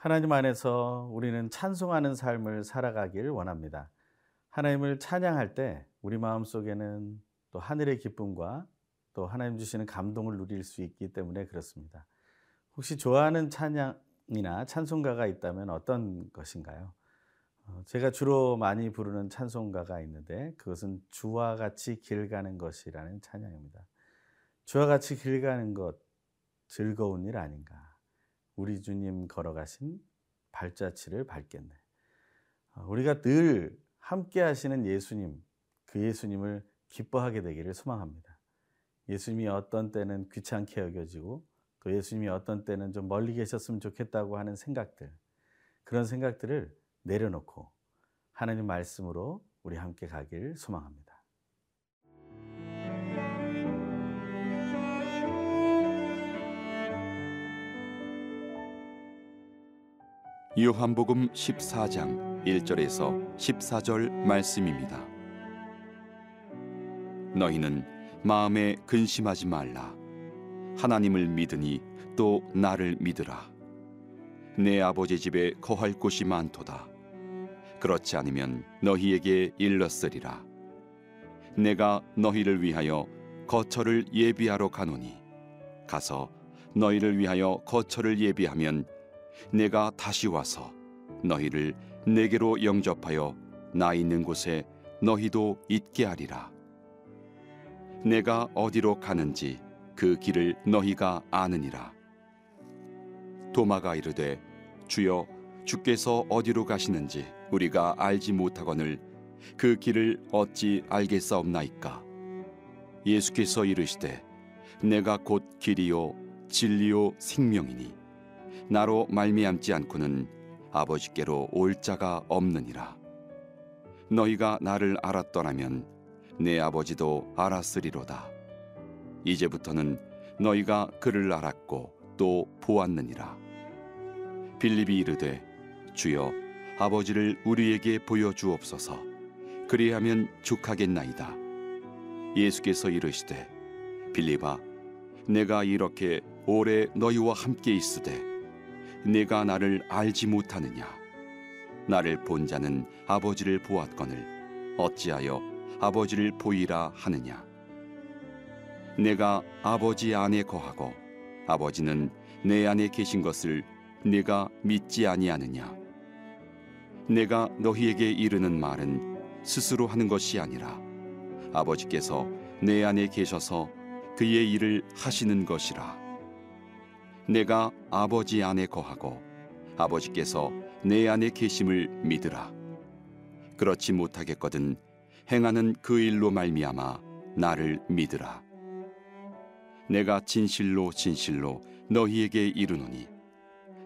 하나님 안에서 우리는 찬송하는 삶을 살아가길 원합니다. 하나님을 찬양할 때 우리 마음 속에는 또 하늘의 기쁨과 또 하나님 주시는 감동을 누릴 수 있기 때문에 그렇습니다. 혹시 좋아하는 찬양이나 찬송가가 있다면 어떤 것인가요? 어, 제가 주로 많이 부르는 찬송가가 있는데 그것은 주와 같이 길 가는 것이라는 찬양입니다. 주와 같이 길 가는 것 즐거운 일 아닌가? 우리 주님 걸어가신 발자취를 밟겠네. 어, 우리가 늘 함께 하시는 예수님, 그 예수님을 기뻐하게 되기를 소망합니다. 예수님이 어떤 때는 귀찮게 여겨지고 또 예수님이 어떤 때는 좀 멀리 계셨으면 좋겠다고 하는 생각들, 그런 생각들을 내려놓고 하나님 말씀으로 우리 함께 가길 소망합니다. 요한복음 14장 1절에서 14절 말씀입니다. 너희는 마음에 근심하지 말라. 하나님을 믿으니 또 나를 믿으라. 내 아버지 집에 거할 곳이 많도다. 그렇지 않으면 너희에게 일렀으리라. 내가 너희를 위하여 거처를 예비하러 가노니 가서 너희를 위하여 거처를 예비하면 내가 다시 와서 너희를 내게로 영접하여 나 있는 곳에 너희도 있게 하리라. 내가 어디로 가는지 그 길을 너희가 아느니라. 도마가 이르되 주여 주께서 어디로 가시는지 우리가 알지 못하거늘 그 길을 어찌 알겠사옵나이까. 예수께서 이르시되 내가 곧 길이요 진리요 생명이니 나로 말미암지 않고는 아버지께로 올 자가 없느니라. 너희가 나를 알았더라면 내 아버지도 알았으리로다. 이제부터는 너희가 그를 알았고 또 보았느니라. 빌립이 이르되 주여 아버지를 우리에게 보여주옵소서. 그리하면 족하겠나이다. 예수께서 이르시되 빌립아 내가 이렇게 오래 너희와 함께 있으되 내가 나를 알지 못하느냐? 나를 본 자는 아버지를 보았거늘 어찌하여 아버지를 보이라 하느냐? 내가 아버지 안에 거하고 아버지는 내 안에 계신 것을 내가 믿지 아니하느냐? 내가 너희에게 이르는 말은 스스로 하는 것이 아니라 아버지께서 내 안에 계셔서 그의 일을 하시는 것이라 내가 아버지 안에 거하고 아버지께서 내 안에 계심을 믿으라. 그렇지 못하겠거든 행하는 그 일로 말미암아 나를 믿으라. 내가 진실로 진실로 너희에게 이르노니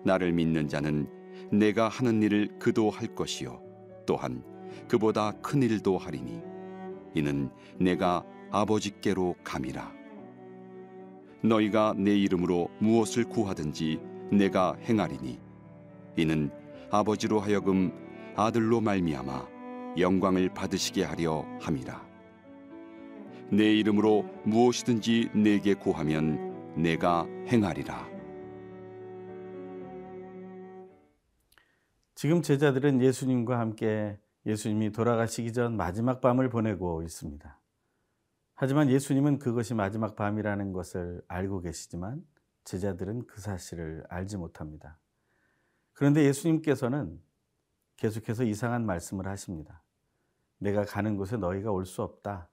나를 믿는 자는 내가 하는 일을 그도 할 것이요 또한 그보다 큰 일도 하리니 이는 내가 아버지께로 감이라. 너희가 내 이름으로 무엇을 구하든지 내가 행하리니. 이는 아버지로 하여금 아들로 말미암아 영광을 받으시게 하려 함이라. 내 이름으로 무엇이든지 내게 구하면 내가 행하리라. 지금 제자들은 예수님과 함께 예수님이 돌아가시기 전 마지막 밤을 보내고 있습니다. 하지만 예수님은 그것이 마지막 밤이라는 것을 알고 계시지만 제자들은 그 사실을 알지 못합니다. 그런데 예수님께서는 계속해서 이상한 말씀을 하십니다. 내가 가는 곳에 너희가 올 수 없다.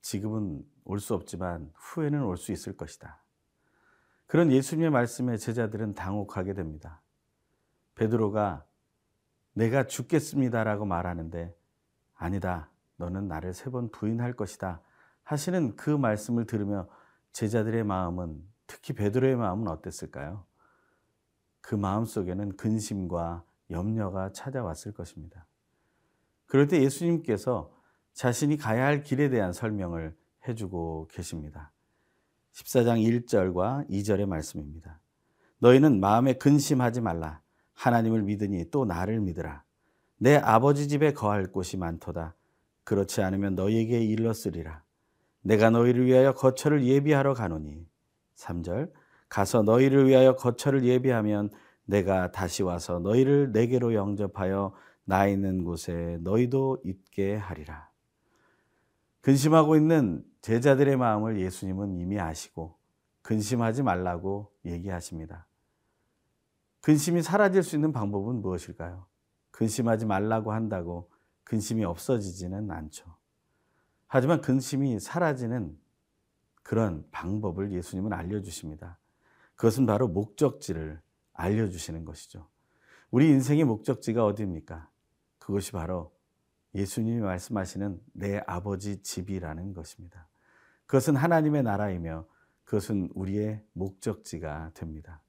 지금은 올 수 없지만 후에는 올 수 있을 것이다. 그런 예수님의 말씀에 제자들은 당혹하게 됩니다. 베드로가 내가 죽겠습니다라고 말하는데 아니다. 너는 나를 세 번 부인할 것이다. 하시는 그 말씀을 들으며 제자들의 마음은 특히 베드로의 마음은 어땠을까요? 그 마음 속에는 근심과 염려가 찾아왔을 것입니다. 그럴 때 예수님께서 자신이 가야 할 길에 대한 설명을 해주고 계십니다. 14장 1절과 2절의 말씀입니다. 너희는 마음에 근심하지 말라. 하나님을 믿으니 또 나를 믿으라. 내 아버지 집에 거할 곳이 많도다. 그렇지 않으면 너희에게 일렀으리라. 내가 너희를 위하여 거처를 예비하러 가노니 3절 가서 너희를 위하여 거처를 예비하면 내가 다시 와서 너희를 내게로 영접하여 나 있는 곳에 너희도 있게 하리라. 근심하고 있는 제자들의 마음을 예수님은 이미 아시고 근심하지 말라고 얘기하십니다. 근심이 사라질 수 있는 방법은 무엇일까요? 근심하지 말라고 한다고 근심이 없어지지는 않죠. 하지만 근심이 사라지는 그런 방법을 예수님은 알려주십니다. 그것은 바로 목적지를 알려주시는 것이죠. 우리 인생의 목적지가 어디입니까? 그것이 바로 예수님이 말씀하시는 내 아버지 집이라는 것입니다. 그것은 하나님의 나라이며 그것은 우리의 목적지가 됩니다.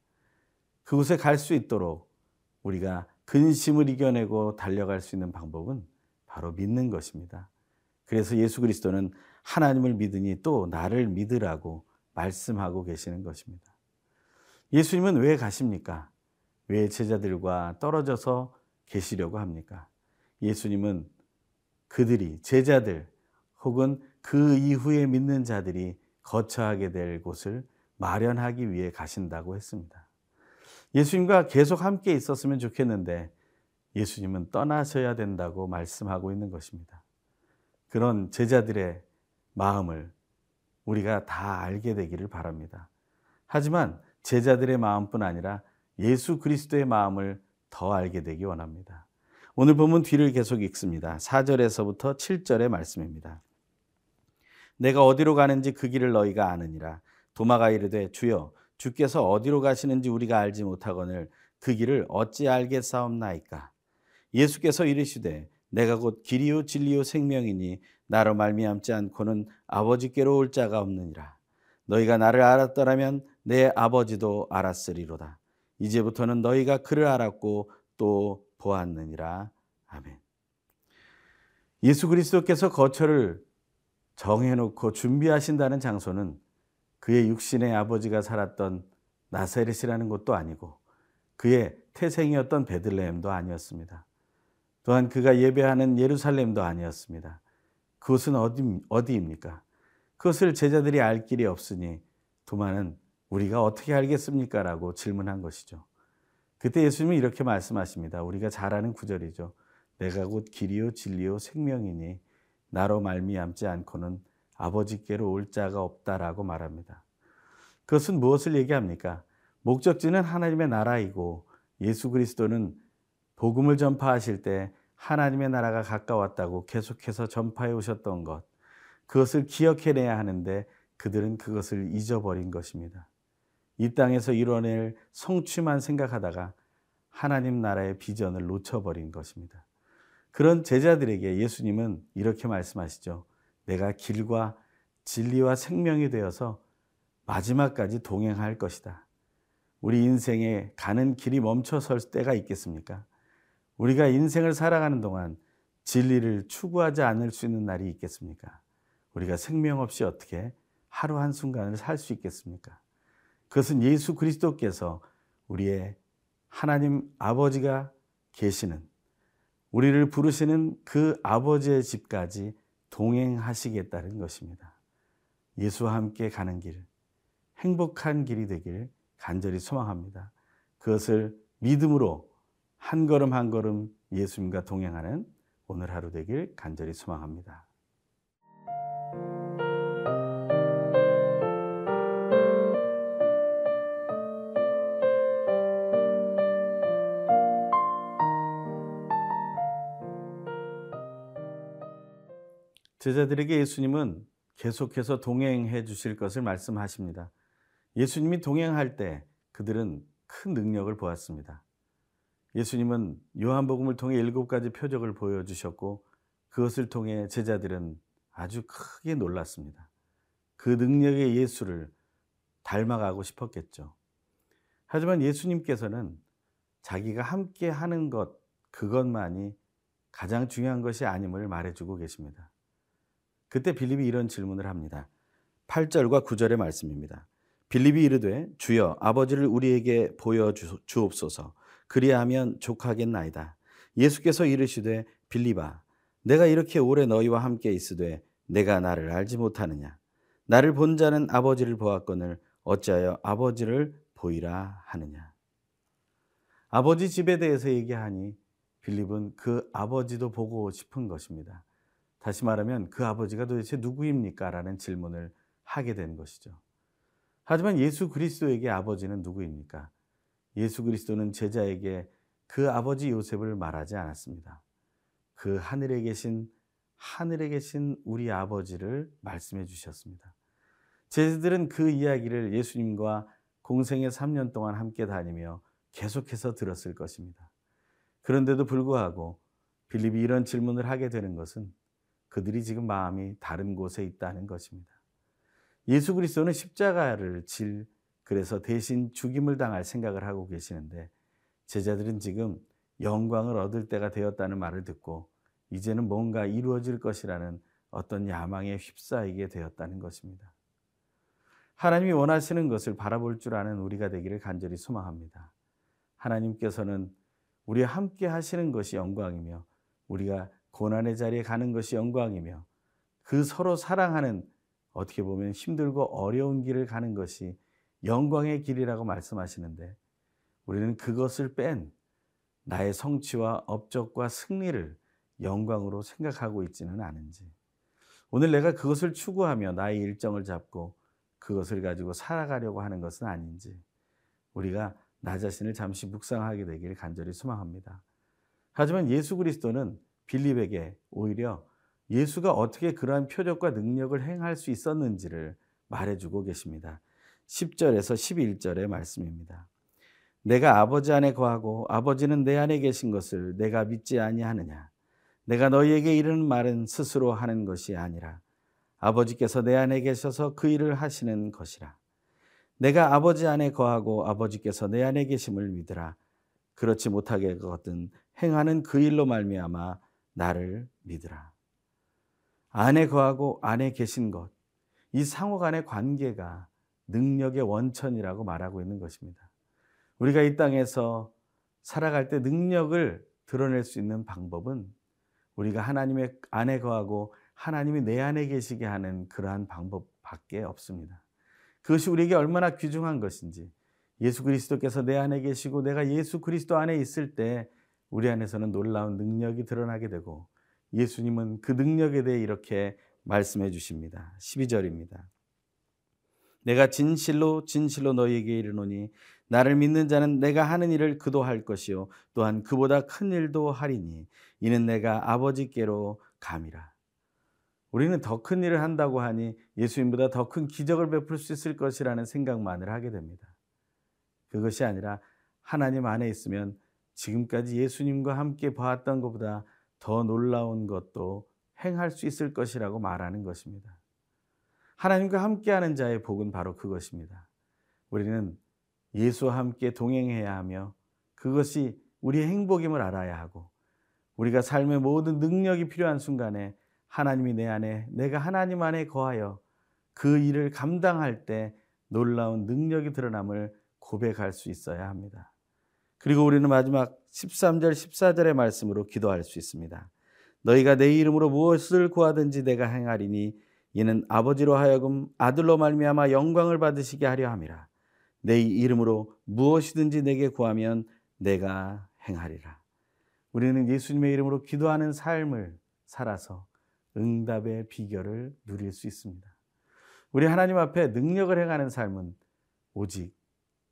그곳에 갈 수 있도록 우리가 근심을 이겨내고 달려갈 수 있는 방법은 바로 믿는 것입니다. 그래서 예수 그리스도는 하나님을 믿으니 또 나를 믿으라고 말씀하고 계시는 것입니다. 예수님은 왜 가십니까? 왜 제자들과 떨어져서 계시려고 합니까? 예수님은 그들이 제자들 혹은 그 이후에 믿는 자들이 거처하게 될 곳을 마련하기 위해 가신다고 했습니다. 예수님과 계속 함께 있었으면 좋겠는데 예수님은 떠나셔야 된다고 말씀하고 있는 것입니다. 그런 제자들의 마음을 우리가 다 알게 되기를 바랍니다. 하지만 제자들의 마음뿐 아니라 예수 그리스도의 마음을 더 알게 되기 원합니다. 오늘 보면 뒤를 계속 읽습니다. 4절에서부터 7절의 말씀입니다. 내가 어디로 가는지 그 길을 너희가 아느니라. 도마가 이르되 주여 주께서 어디로 가시는지 우리가 알지 못하거늘 그 길을 어찌 알겠사옵나이까. 예수께서 이르시되 내가 곧 길이요 진리요 생명이니 나로 말미암지 않고는 아버지께로 올 자가 없느니라. 너희가 나를 알았더라면 내 아버지도 알았으리로다. 이제부터는 너희가 그를 알았고 또 보았느니라. 아멘. 예수 그리스도께서 거처를 정해놓고 준비하신다는 장소는 그의 육신의 아버지가 살았던 나사렛이라는 곳도 아니고 그의 태생이었던 베들레헴도 아니었습니다. 또한 그가 예배하는 예루살렘도 아니었습니다. 그것은 어디, 어디입니까? 그것을 제자들이 알 길이 없으니 도마는 우리가 어떻게 알겠습니까? 라고 질문한 것이죠. 그때 예수님은 이렇게 말씀하십니다. 우리가 잘 아는 구절이죠. 내가 곧 길이요 진리요 생명이니 나로 말미암지 않고는 아버지께로 올 자가 없다라고 말합니다. 그것은 무엇을 얘기합니까? 목적지는 하나님의 나라이고 예수 그리스도는 복음을 전파하실 때 하나님의 나라가 가까웠다고 계속해서 전파해 오셨던 것, 그것을 기억해내야 하는데 그들은 그것을 잊어버린 것입니다. 이 땅에서 이뤄낼 성취만 생각하다가 하나님 나라의 비전을 놓쳐버린 것입니다. 그런 제자들에게 예수님은 이렇게 말씀하시죠. 내가 길과 진리와 생명이 되어서 마지막까지 동행할 것이다. 우리 인생에 가는 길이 멈춰설 때가 있겠습니까? 우리가 인생을 살아가는 동안 진리를 추구하지 않을 수 있는 날이 있겠습니까? 우리가 생명 없이 어떻게 하루 한순간을 살 수 있겠습니까? 그것은 예수 그리스도께서 우리의 하나님 아버지가 계시는 우리를 부르시는 그 아버지의 집까지 동행하시겠다는 것입니다. 예수와 함께 가는 길, 행복한 길이 되길 간절히 소망합니다. 그것을 믿음으로 한 걸음 한 걸음 예수님과 동행하는 오늘 하루 되길 간절히 소망합니다. 제자들에게 예수님은 계속해서 동행해 주실 것을 말씀하십니다. 예수님이 동행할 때 그들은 큰 능력을 보았습니다. 예수님은 요한복음을 통해 일곱 가지 표적을 보여주셨고 그것을 통해 제자들은 아주 크게 놀랐습니다. 그 능력의 예수를 닮아가고 싶었겠죠. 하지만 예수님께서는 자기가 함께 하는 것, 그것만이 가장 중요한 것이 아님을 말해주고 계십니다. 그때 빌립이 이런 질문을 합니다. 8절과 9절의 말씀입니다. 빌립이 이르되 주여 아버지를 우리에게 보여 주옵소서 그리하면 족하겠나이다. 예수께서 이르시되 빌립아 내가 이렇게 오래 너희와 함께 있으되 내가 나를 알지 못하느냐 나를 본 자는 아버지를 보았거늘 어찌하여 아버지를 보이라 하느냐 아버지 집에 대해서 얘기하니 빌립은 그 아버지도 보고 싶은 것입니다. 다시 말하면 그 아버지가 도대체 누구입니까? 라는 질문을 하게 된 것이죠. 하지만 예수 그리스도에게 아버지는 누구입니까? 예수 그리스도는 제자에게 그 아버지 요셉을 말하지 않았습니다. 그 하늘에 계신 하늘에 계신 우리 아버지를 말씀해 주셨습니다. 제자들은 그 이야기를 예수님과 공생의 3년 동안 함께 다니며 계속해서 들었을 것입니다. 그런데도 불구하고 빌립이 이런 질문을 하게 되는 것은 그들이 지금 마음이 다른 곳에 있다는 것입니다. 예수 그리스도는 십자가를 질 그래서 대신 죽임을 당할 생각을 하고 계시는데 제자들은 지금 영광을 얻을 때가 되었다는 말을 듣고 이제는 뭔가 이루어질 것이라는 어떤 야망에 휩싸이게 되었다는 것입니다. 하나님이 원하시는 것을 바라볼 줄 아는 우리가 되기를 간절히 소망합니다. 하나님께서는 우리와 함께 하시는 것이 영광이며 우리가 고난의 자리에 가는 것이 영광이며 그 서로 사랑하는 어떻게 보면 힘들고 어려운 길을 가는 것이 영광의 길이라고 말씀하시는데 우리는 그것을 뺀 나의 성취와 업적과 승리를 영광으로 생각하고 있지는 않은지 오늘 내가 그것을 추구하며 나의 일정을 잡고 그것을 가지고 살아가려고 하는 것은 아닌지 우리가 나 자신을 잠시 묵상하게 되기를 간절히 소망합니다. 하지만 예수 그리스도는 빌립에게 오히려 예수가 어떻게 그러한 표적과 능력을 행할 수 있었는지를 말해주고 계십니다. 10절에서 11절의 말씀입니다. 내가 아버지 안에 거하고 아버지는 내 안에 계신 것을 내가 믿지 아니하느냐? 내가 너희에게 이르는 말은 스스로 하는 것이 아니라 아버지께서 내 안에 계셔서 그 일을 하시는 것이라. 내가 아버지 안에 거하고 아버지께서 내 안에 계심을 믿으라. 그렇지 못하게 거든 행하는 그 일로 말미암아 나를 믿으라. 안에 거하고 안에 계신 것, 이 상호 간의 관계가 능력의 원천이라고 말하고 있는 것입니다. 우리가 이 땅에서 살아갈 때 능력을 드러낼 수 있는 방법은 우리가 하나님의 안에 거하고 하나님이 내 안에 계시게 하는 그러한 방법밖에 없습니다. 그것이 우리에게 얼마나 귀중한 것인지 예수 그리스도께서 내 안에 계시고 내가 예수 그리스도 안에 있을 때 우리 안에서는 놀라운 능력이 드러나게 되고 예수님은 그 능력에 대해 이렇게 말씀해 주십니다. 12절입니다. 내가 진실로 진실로 너희에게 이르노니 나를 믿는 자는 내가 하는 일을 그도 할 것이요 또한 그보다 큰 일도 하리니 이는 내가 아버지께로 감이라. 우리는 더 큰 일을 한다고 하니 예수님보다 더 큰 기적을 베풀 수 있을 것이라는 생각만을 하게 됩니다. 그것이 아니라 하나님 안에 있으면 지금까지 예수님과 함께 보았던 것보다 더 놀라운 것도 행할 수 있을 것이라고 말하는 것입니다. 하나님과 함께하는 자의 복은 바로 그것입니다. 우리는 예수와 함께 동행해야 하며 그것이 우리의 행복임을 알아야 하고 우리가 삶의 모든 능력이 필요한 순간에 하나님이 내 안에 내가 하나님 안에 거하여 그 일을 감당할 때 놀라운 능력이 드러남을 고백할 수 있어야 합니다. 그리고 우리는 마지막 13절 14절의 말씀으로 기도할 수 있습니다. 너희가 내 이름으로 무엇을 구하든지 내가 행하리니 이는 아버지로 하여금 아들로 말미암아 영광을 받으시게 하려 함이라. 내 이름으로 무엇이든지 내게 구하면 내가 행하리라. 우리는 예수님의 이름으로 기도하는 삶을 살아서 응답의 비결을 누릴 수 있습니다. 우리 하나님 앞에 능력을 행하는 삶은 오직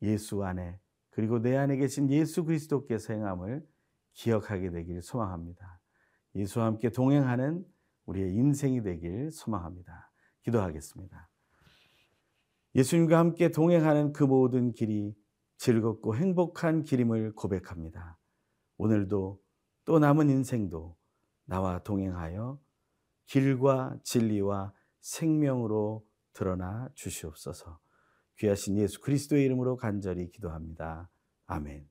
예수 안에 그리고 내 안에 계신 예수 그리스도께서 행함을 기억하게 되길 소망합니다. 예수와 함께 동행하는 우리의 인생이 되길 소망합니다. 기도하겠습니다. 예수님과 함께 동행하는 그 모든 길이 즐겁고 행복한 길임을 고백합니다. 오늘도 또 남은 인생도 나와 동행하여 길과 진리와 생명으로 드러나 주시옵소서. 귀하신 예수 그리스도의 이름으로 간절히 기도합니다. 아멘.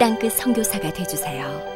땅끝 선교사가 되주세요.